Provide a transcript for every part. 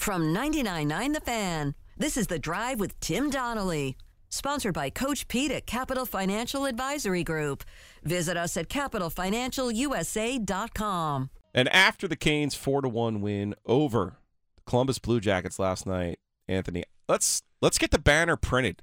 From 99.9 The Fan, this is The Drive with Tim Donnelly. Sponsored by Coach Pete at Capital Financial Advisory Group. Visit us at capitalfinancialusa.com. And after the Canes 4 to 1 win over the Columbus Blue Jackets last night, Anthony, let's let's get the banner printed.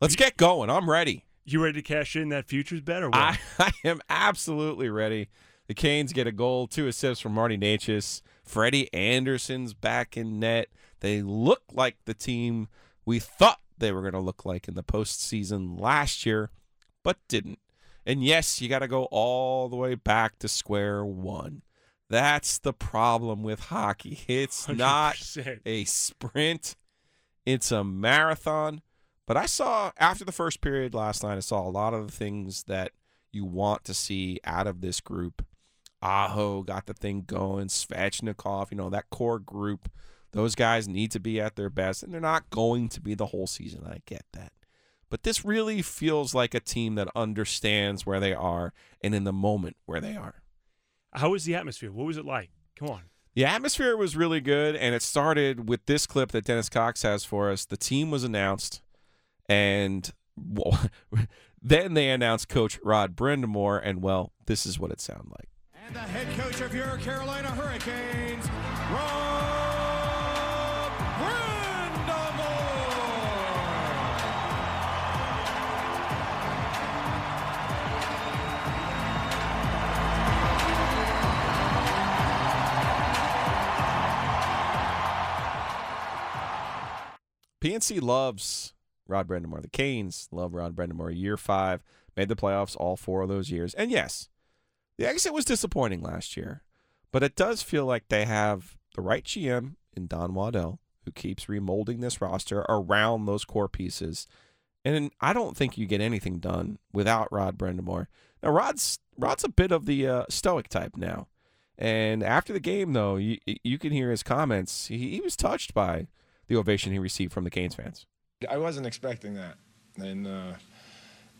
Let's get going. I'm ready. You ready to cash in that futures bet or what? I, I am absolutely ready. The Canes get a goal, two assists from Marty Necas. Freddie Andersen's back in net. They look like the team we thought they were going to look like in the postseason last year, but didn't. And yes, you got to go all the way back to square one. That's the problem with hockey. It's 100%. not a sprint, it's a marathon. But I saw after the first period last night, I saw a lot of the things that you want to see out of this group. Aho got the thing going, Svechnikov, you know, that core group. Those guys need to be at their best, and they're not going to be the whole season. I get that. But this really feels like a team that understands where they are and in the moment where they are. How was the atmosphere? What was it like? Come on. The atmosphere was really good, and it started with this clip that Dennis Cox has for us. The team was announced, and well, then they announced Coach Rod Brind'Amour, and well, this is what it sounded like. And the head coach of your Carolina Hurricanes, Rob Brind'Amour. PNC loves Rod Brind'Amour. The Canes love Rod Brind'Amour. Year five, made the playoffs all four of those years. And yes, the exit was disappointing last year, but it does feel like they have the right GM in Don Waddell who keeps remolding this roster around those core pieces. And I don't think you get anything done without Rod Brind'Amour. Now, Rod's Rod's a bit of the uh, stoic type now. And after the game, though, you, you can hear his comments. He, he was touched by the ovation he received from the Canes fans. I wasn't expecting that, and uh,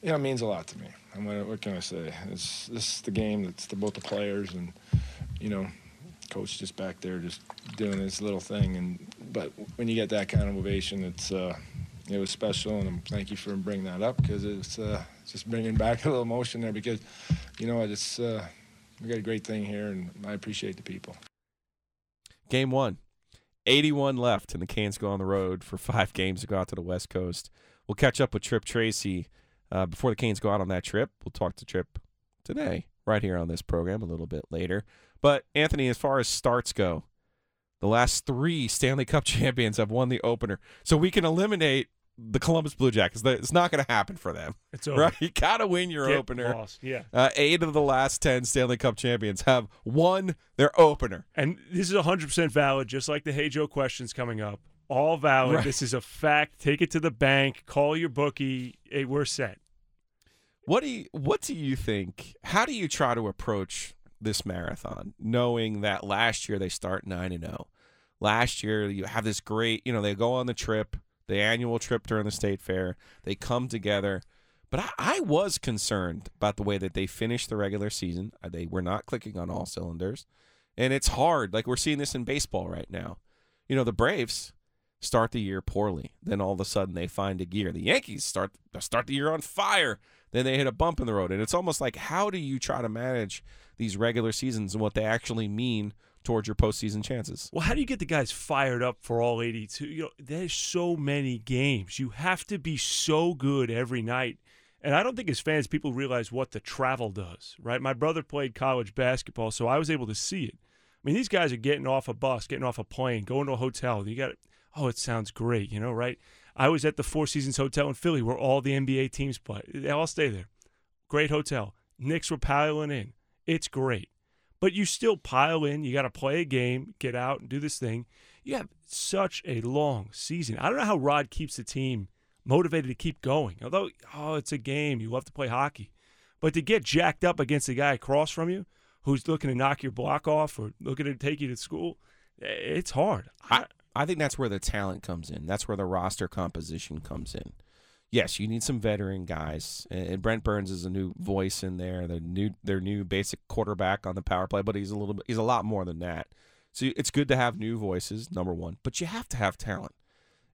you know, it means a lot to me. And what, what can I say? It's this is the game. It's the, both the players and you know, coach just back there just doing his little thing. And but when you get that kind of ovation, it's uh, it was special. And I'm, thank you for bringing that up because it's uh, just bringing back a little emotion there because you know it's uh, we got a great thing here, and I appreciate the people. Game one. 81 left, and the Canes go on the road for five games to go out to the West Coast. We'll catch up with Tripp Tracy uh, before the Canes go out on that trip. We'll talk to Tripp today, right here on this program, a little bit later. But, Anthony, as far as starts go, the last three Stanley Cup champions have won the opener. So we can eliminate the Columbus Blue Jackets. It's not going to happen for them. It's over. Right? You got to win your Get opener. lost, Yeah. Uh, eight of the last 10 Stanley Cup champions have won their opener. And this is 100% valid, just like the Hey Joe questions coming up. All valid. Right. This is a fact. Take it to the bank. Call your bookie. Hey, we're set. What do you what do you think? How do you try to approach this marathon knowing that last year they start 9 and 0. Last year you have this great, you know, they go on the trip, the annual trip during the state fair. They come together. But I, I was concerned about the way that they finished the regular season. Uh, They were not clicking on all cylinders. And it's hard. Like we're seeing this in baseball right now. You know, the Braves start the year poorly. Then all of a sudden they find a gear. The Yankees start start the year on fire. Then they hit a bump in the road. And it's almost like how do you try to manage these regular seasons and what they actually mean towards your postseason chances? Well, how do you get the guys fired up for all 82? You know, there's so many games. You have to be so good every night. And I don't think as fans people realize what the travel does, right? My brother played college basketball, so I was able to see it. I mean, these guys are getting off a bus, getting off a plane, going to a hotel. You got oh, it sounds great, you know, right? I was at the Four Seasons Hotel in Philly where all the NBA teams play. They all stay there. Great hotel. Knicks were piling in. It's great. But you still pile in. You got to play a game, get out and do this thing. You have such a long season. I don't know how Rod keeps the team motivated to keep going. Although, oh, it's a game. You love to play hockey. But to get jacked up against a guy across from you who's looking to knock your block off or looking to take you to school, eh, it's hard. I, I think that's where the talent comes in. That's where the roster composition comes in. Yes, you need some veteran guys, and Brent Burns is a new voice in there. The new, their new basic quarterback on the power play, but he's a little bit, he's a lot more than that. So it's good to have new voices, number one, but you have to have talent.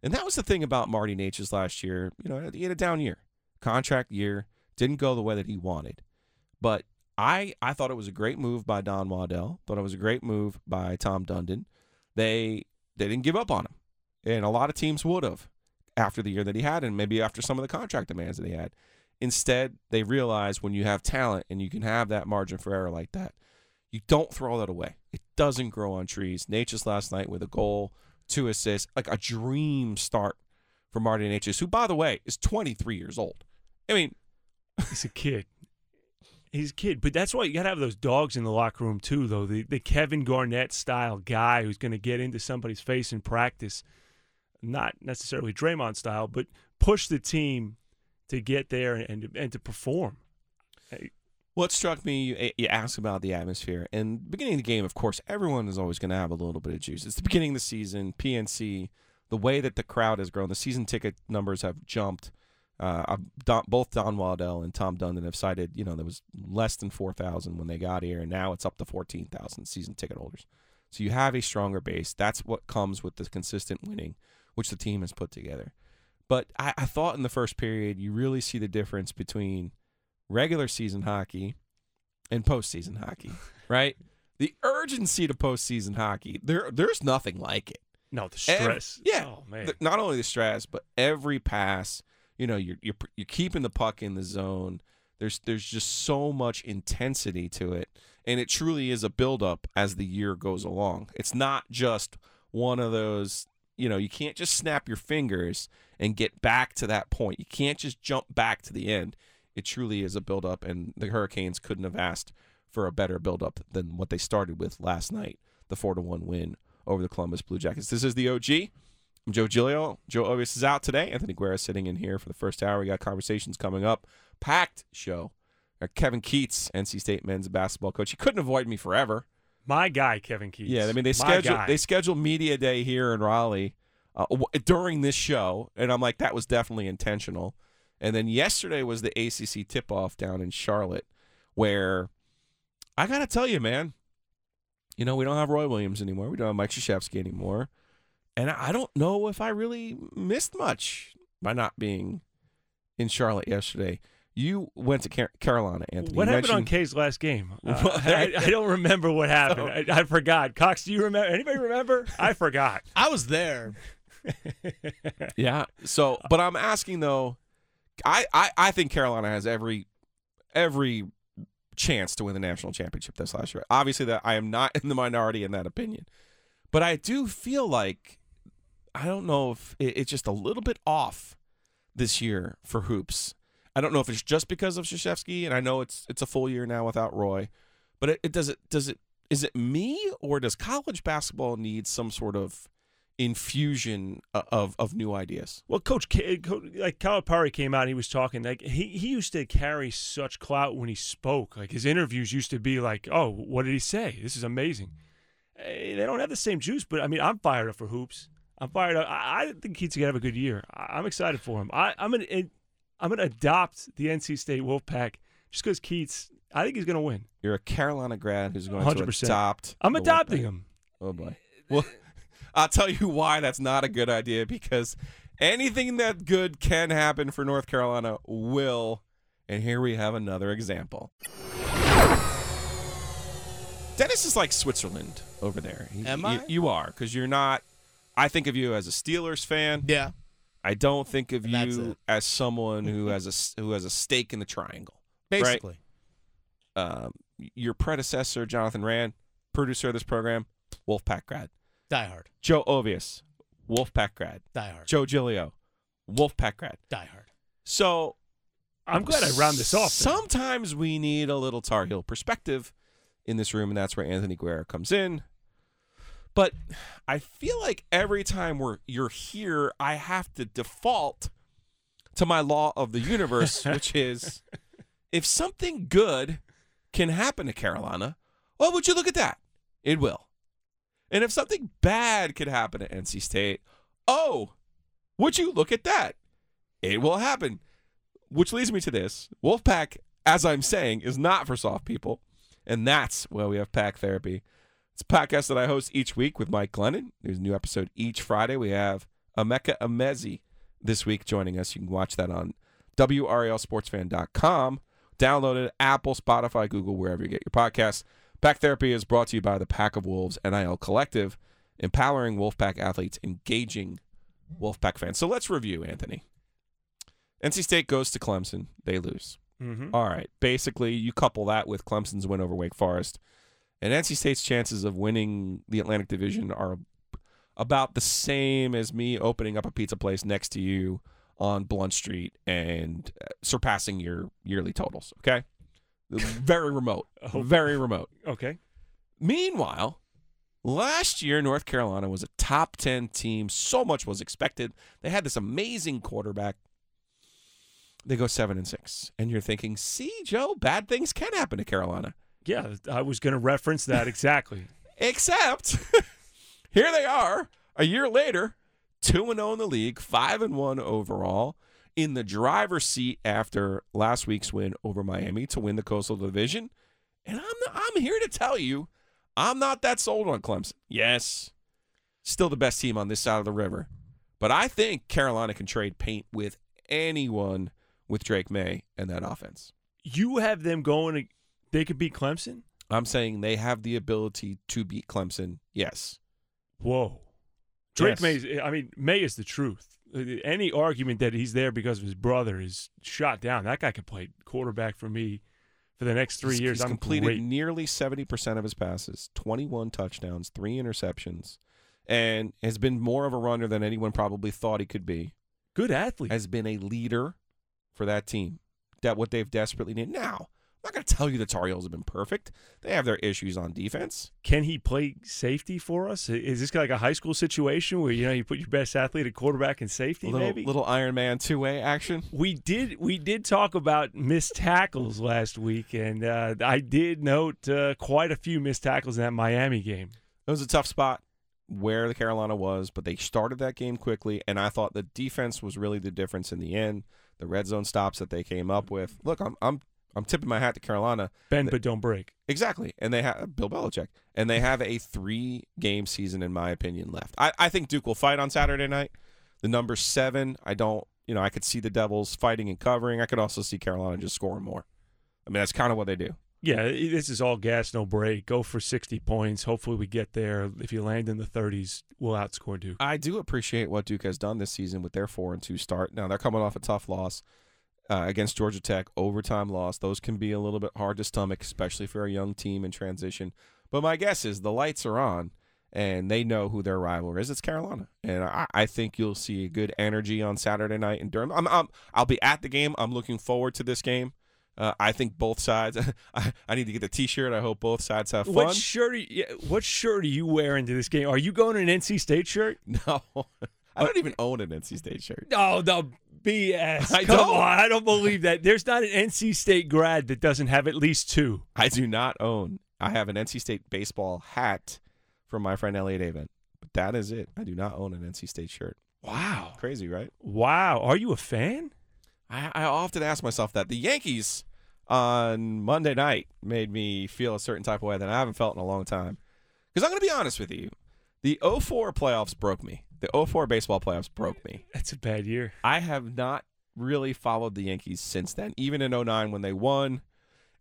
And that was the thing about Marty Necas last year. You know, he had a down year, contract year, didn't go the way that he wanted. But I I thought it was a great move by Don Waddell. Thought it was a great move by Tom Dundon. They they didn't give up on him, and a lot of teams would have after the year that he had, and maybe after some of the contract demands that he had. Instead, they realized when you have talent and you can have that margin for error like that, you don't throw that away. It doesn't grow on trees. Necas last night with a goal, two assists, like a dream start for Marty Necas, who, by the way, is 23 years old. I mean, He's a kid. He's a kid, but that's why you got to have those dogs in the locker room too, though. The the Kevin Garnett style guy who's going to get into somebody's face in practice, not necessarily Draymond style, but push the team to get there and and to perform. What struck me, you, eh, you asked about the atmosphere. And beginning of the game, of course, everyone is always going to have a little bit of juice. It's the beginning of the season, PNC, the way that the crowd has grown, the season ticket numbers have jumped. Uh, Don, both Don Waddell and Tom Dundon have cited, you know, there was less than 4,000 when they got here, and now it's up to 14,000 season ticket holders. So you have a stronger base. That's what comes with the consistent winning, which the team has put together. But I, I thought in the first period, you really see the difference between regular season hockey and postseason hockey, right? The urgency to postseason hockey, there, there's nothing like it. No, the stress. Every, yeah, oh, man. The, not only the stress, but every pass. You know, you're you're you're keeping the puck in the zone. There's there's just so much intensity to it, and it truly is a buildup as the year goes along. It's not just one of those. You know, you can't just snap your fingers and get back to that point. You can't just jump back to the end. It truly is a buildup, and the Hurricanes couldn't have asked for a better buildup than what they started with last night. The four to one win over the Columbus Blue Jackets. This is the OG. I'm Joe Giglio. Joe Ovies is out today. Anthony Guerra sitting in here for the first hour. We got conversations coming up. Packed show. Kevin Keatts, NC State men's basketball coach. He couldn't avoid me forever. My guy, Kevin Keatts. Yeah, I mean they schedule they schedule media day here in Raleigh uh, during this show, and I'm like that was definitely intentional. And then yesterday was the ACC tip off down in Charlotte, where I gotta tell you, man, you know we don't have Roy Williams anymore. We don't have Mike Krzyzewski anymore, and I I don't know if I really missed much by not being in Charlotte yesterday. You went to Car- Carolina, Anthony. What You happened on mentioned- K's last game? Uh, I, I don't remember what happened. I, I forgot. Cox, do you remember? Anybody remember? I forgot. I was there. Yeah. So, but I'm asking though, I, I I think Carolina has every every chance to win the national championship this last year. Obviously, that I am not in the minority in that opinion, but I do feel like I don't know if it, it's just a little bit off this year for hoops. I don't know if it's just because of Krzyzewski, and I know it's it's a full year now without Roy, but it, it does it does it is it me or does college basketball need some sort of infusion of of new ideas? Well, Coach, like Calipari came out, and he was talking like he he used to carry such clout when he spoke. Like his interviews used to be like, "Oh, what did he say? This is amazing." Eh, they don't have the same juice, but I mean, I'm fired up for hoops. I'm fired up. I, I think Keatts is gonna have a good year. I, I'm excited for him. I, I'm gonna I'm gonna adopt the NC State Wolfpack just because Keatts. I think he's gonna win. You're a Carolina grad who's going 100%. to adopt. I'm the adopting Wolfpack. him. Oh boy. Well, I'll tell you why that's not a good idea because anything that good can happen for North Carolina will. And here we have another example. Dennis is like Switzerland over there. He- Am you- I? You are because you're not. I think of you as a Steelers fan. Yeah. I don't think of And that's you it. as someone who has a s- who has a stake in the triangle. Basically. Um, your predecessor, Jonathan Rand, producer of this program, Wolfpack grad. Die hard. Joe Ovies, Wolfpack grad. Die hard. Joe Giglio, Wolfpack grad. Die hard. So I'm glad I round this off. then. Sometimes we need a little Tar Heel perspective in this room, and that's where Anthony Guerra comes in. But I feel like every time we're you're here, I have to default to my law of the universe, which is if something good can happen to Carolina, well, would you look at that? It will. And if something bad could happen to NC State, oh, would you look at that? It will happen. Which leads me to this. Wolfpack, as I'm saying, is not for soft people. And that's why we have pack therapy. It's a podcast that I host each week with Mike Glennon. There's a new episode each Friday. We have Emeka Emezie this week joining us. You can watch that on WRALSportsFan.com. Download it Apple, Spotify, Google, wherever you get your podcasts. Pack Therapy is brought to you by the Pack of Wolves NIL Collective, empowering Wolfpack athletes, engaging Wolfpack fans. So let's review, Anthony. NC State goes to Clemson. They lose. Mm-hmm. All right. Basically, you couple that with Clemson's win over Wake Forest, and NC State's chances of winning the Atlantic Division are about the same as me opening up a pizza place next to you on Blount Street and uh, surpassing your yearly totals. Okay. Very remote. Oh. Very remote. Okay. Meanwhile, last year North Carolina was a top 10 team. So much was expected. They had this amazing quarterback. They go 7 and 6. And you're thinking, "See, Joe, bad things can happen to Carolina." Yeah, I was going to reference that exactly. Except here they are, a year later, 2 and 0 in the league, 5 and 1 overall, in the driver's seat after last week's win over Miami to win the Coastal Division. And I'm not, I'm here to tell you, I'm not that sold on Clemson. Yes, still the best team on this side of the river. But I think Carolina can trade paint with anyone with Drake Maye and that offense. you have them going. They could beat Clemson. I'm saying they have the ability to beat Clemson. Yes. Whoa. Drake Yes. Maye. I mean, Maye is the truth. Any argument that he's there because of his brother is shot down. That guy could play quarterback for me for the next three He's- years. He's I'm completed great. nearly 70% of his passes, 21 touchdowns, three interceptions, and has been more of a runner than anyone probably thought he could be. Good athlete. Has been a leader for that team. That what they've desperately needed. Now, I'm not going to tell you the Tar Heels have been perfect. They have their issues on defense. Can he play safety for us? Is this like a high school situation where you know you put your best athlete at quarterback and safety? little, maybe little Iron Man two way action. we did we did talk about missed tackles last week, and uh, I did note uh, quite a few missed tackles in that Miami game. It was a tough spot where the Carolina was, but they started that game quickly, and I thought the defense was really the difference in the end. The red zone stops that they came up with. Look, I'm I'm I'm tipping my hat to Carolina. Bend but don't brake. Exactly, and they have Bill Belichick, and they have a three game season, in my opinion, left. I, I think Duke will fight on Saturday night. The number seven, I don't, you know, I could see the Devils fighting and covering. I could also see Carolina just scoring more. I mean, that's kind of what they do. Yeah, this is all gas, no break. Go for 60 points. Hopefully, we get there. If you land in the 30s, we'll outscore Duke. I do appreciate what Duke has done this season with their four and two start. Now they're coming off a tough loss uh, against Georgia Tech, overtime loss. Those can be a little bit hard to stomach, especially for a young team in transition. But my guess is the lights are on, and they know who their rival is. It's Carolina, and I, I think you'll see a good energy on Saturday night in Durham. I'm, I'm I'll be at the game. I'm looking forward to this game. Uh, I think both sides. I, I need to get the T-shirt. I hope both sides have fun. What shirt? Are you, what shirt are you wearing to this game? Are you going in an NC State shirt? no, I don't even own an NC State shirt. No, no BS. I Come don't. on, I don't believe that. There's not an NC State grad that doesn't have at least two. I do not own. I have an NC State baseball hat from my friend Elliott Avent, but that is it. I do not own an NC State shirt. Wow. Crazy, right? Wow. Are you a fan? I, I often ask myself that. The Yankees on Monday night made me feel a certain type of way that I haven't felt in a long time. Because I'm going to be honest with you, the 04 playoffs broke me. The 04 baseball playoffs broke me. That's a bad year. I have not really followed the Yankees since then. Even in 09 when they won,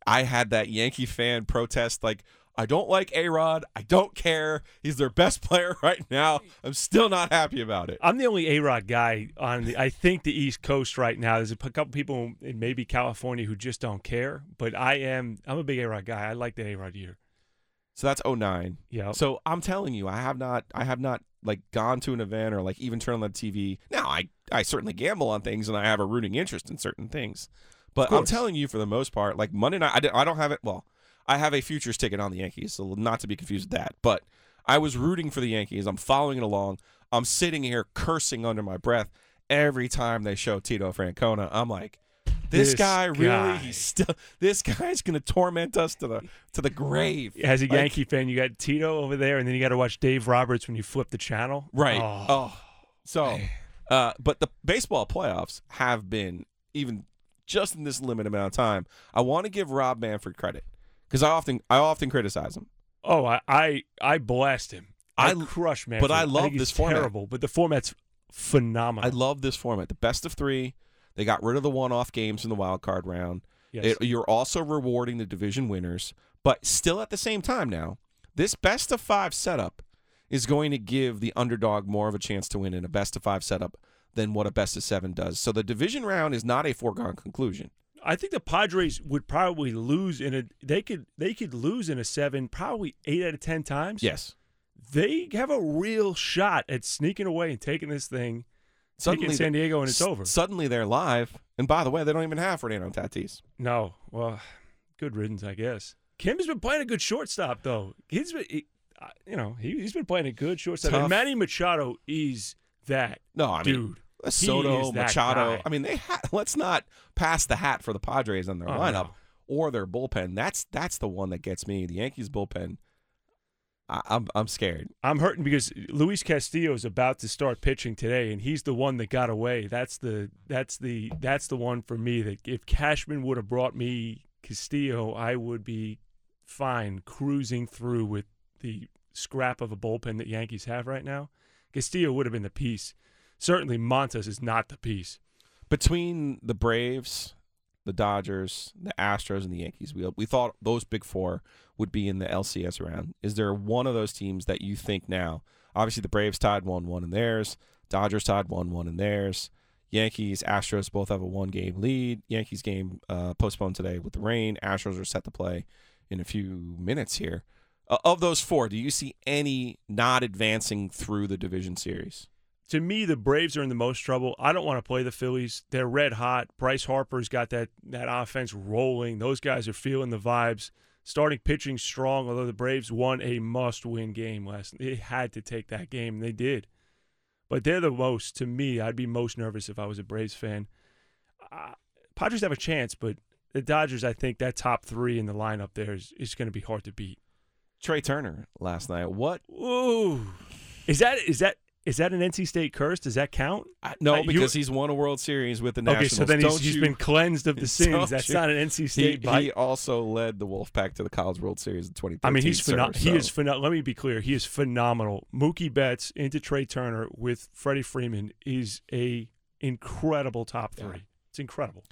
I had that Yankee fan protest like, I don't like A Rod. I don't care. He's their best player right now. I'm still not happy about it. I'm the only A Rod guy on the. I think the East Coast right now. There's a couple people in maybe California who just don't care, but I am. I'm a big A Rod guy. I like the A Rod year. So that's 09. Yeah. So I'm telling you, I have not I have not like gone to an event or like even turned on the TV. Now I I certainly gamble on things and I have a rooting interest in certain things. But I'm telling you for the most part, like Monday night I, di- I don't have it well, I have a futures ticket on the Yankees, so not to be confused with that. But I was rooting for the Yankees. I'm following it along. I'm sitting here cursing under my breath every time they show Tito Francona. I'm like this, This guy really guy. he's still this guy's going to torment us to the to the grave. As a Like- Yankee fan, you got Tito over there, and then you got to watch Dave Roberts when you flip the channel. Right. Oh. Oh. So, uh, but the baseball playoffs have been even just in this limited amount of time. I want to give Rob Manfred credit because I often I often criticize him. Oh, I I, I blast him. I, I- crush man. but I love he's this format. Terrible, but the format's phenomenal. I love this format. The best of three. They got rid of the one-off games in the wild card round. yes. It- you're also rewarding the division winners, but still at the same time now, this best of five setup is going to give the underdog more of a chance to win in a best of five setup than what a best of seven does. So the division round is not a foregone conclusion. I think the Padres would probably lose in a. They could they could lose in a seven, probably eight out of ten times. Yes. they have a real shot at sneaking away and taking this thing, taking San Diego, and it's s- over. Suddenly they're live. And by the way, they don't even have Fernando Tatis. No, well, good riddance, I guess. Kim's been playing a good shortstop, though. He's been, he, uh, you know, he, he's been playing a good shortstop. Tough. And Manny Machado is that No, I mean dude. Soto, Machado. guy. I mean, they ha- let's not pass the hat for the Padres on their Oh, lineup no. or their bullpen. That's that's the one that gets me. The Yankees bullpen. I, I'm I'm scared. I'm hurting because Luis Castillo is about to start pitching today, and he's the one that got away. That's the that's the that's the one for me. That if Cashman would have brought me Castillo, I would be fine cruising through with the scrap of a bullpen that Yankees have right now. Castillo would have been the piece. Certainly, Montas is not the piece. Between the Braves, the Dodgers, the Astros, and the Yankees, we we thought those big four would be in the LCS round. Is there one of those teams that you think now? Obviously, the Braves tied one one in theirs. Dodgers tied one one in theirs. Yankees, Astros both have a one game lead. Yankees game uh, postponed today with the rain. Astros are set to play in a few minutes here. Uh, of those four, do you see any not advancing through the division series? To me, the Braves are in the most trouble. I don't want to play the Phillies. They're red hot. Bryce Harper's got that that offense rolling. Those guys are feeling the vibes. Starting pitching strong. Although the Braves won a must-win game last, they had to take that game. and They did, but they're the most. To me, I'd be most nervous if I was a Braves fan. Uh, Padres have a chance, but the Dodgers. I think that top three in the lineup there is, is going to be hard to beat. Trea Turner last night. What? Ooh, is that is that is that an NC State curse? Does that count? I, no, you- because he's won a World Series with the Nationals. Okay, so then he's, he's you- been cleansed of the sins. That's you- not an NC He, State bite. he also led the Wolfpack to the College World Series in 2013. I mean, he's phenomenal. He is phenomenal. Let me be clear. He is phenomenal. Mookie Betts into Trea Turner with Freddie Freeman is a incredible top three. Yeah. It's incredible.